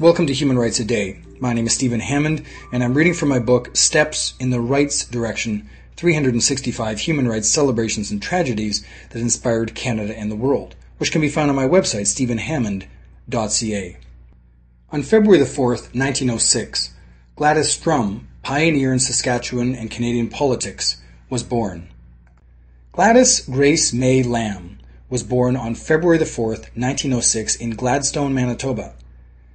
Welcome to Human Rights a Day. My name is Stephen Hammond, and I'm reading from my book Steps in the Rights Direction 365 Human Rights Celebrations and Tragedies that Inspired Canada and the World, which can be found on my website, stephenhammond.ca. On February 4, 1906, Gladys Strum, pioneer in Saskatchewan and Canadian politics, was born. Gladys Grace Mae Lamb was born on February 4, 1906 in Gladstone, Manitoba.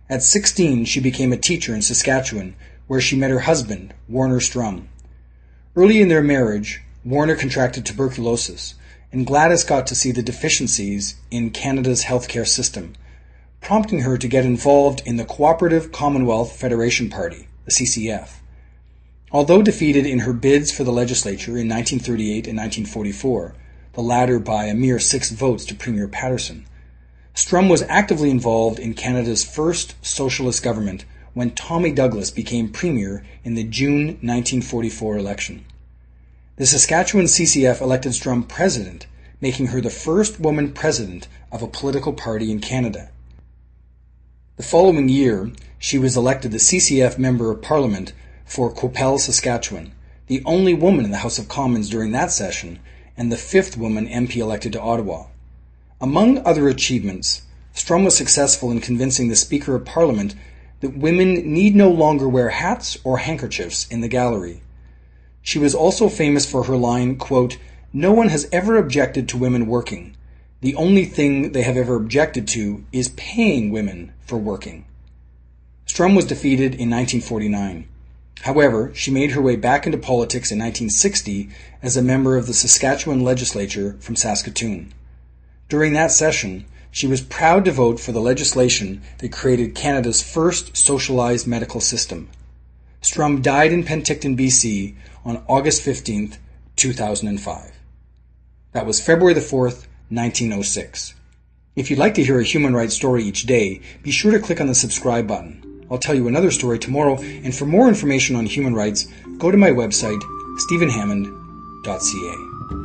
At 16, she became a teacher in Saskatchewan, where she met her husband, Warner Strum. Early in their marriage, Warner contracted tuberculosis, and Gladys got to see the deficiencies in Canada's healthcare system, prompting her to get involved in the Cooperative Commonwealth Federation Party, the CCF. Although defeated in her bids for the legislature in 1938 and 1944, the latter by a mere six votes to Premier Patterson, Strum was actively involved in Canada's first socialist government when Tommy Douglas became premier in the June 1944 election. The Saskatchewan CCF elected Strum president, making her the first woman president of a political party in Canada. The following year, she was elected the CCF Member of Parliament for Qu'Appelle, Saskatchewan, the only woman in the House of Commons during that session, and the fifth woman MP elected to Ottawa. Among other achievements, Strum was successful in convincing the Speaker of Parliament that women need no longer wear hats or handkerchiefs in the gallery. She was also famous for her line, quote, No one has ever objected to women working. The only thing they have ever objected to is paying women for working. Strum was defeated in 1949. However, she made her way back into politics in 1960 as a member of the Saskatchewan legislature from Saskatoon. During that session, she was proud to vote for the legislation that created Canada's first socialized medical system. Strum died in Penticton, BC on August 15, 2005. That was February the 4th, 1906. If you'd like to hear a human rights story each day, be sure to click on the subscribe button. I'll tell you another story tomorrow, and for more information on human rights, go to my website, stephenhammond.ca.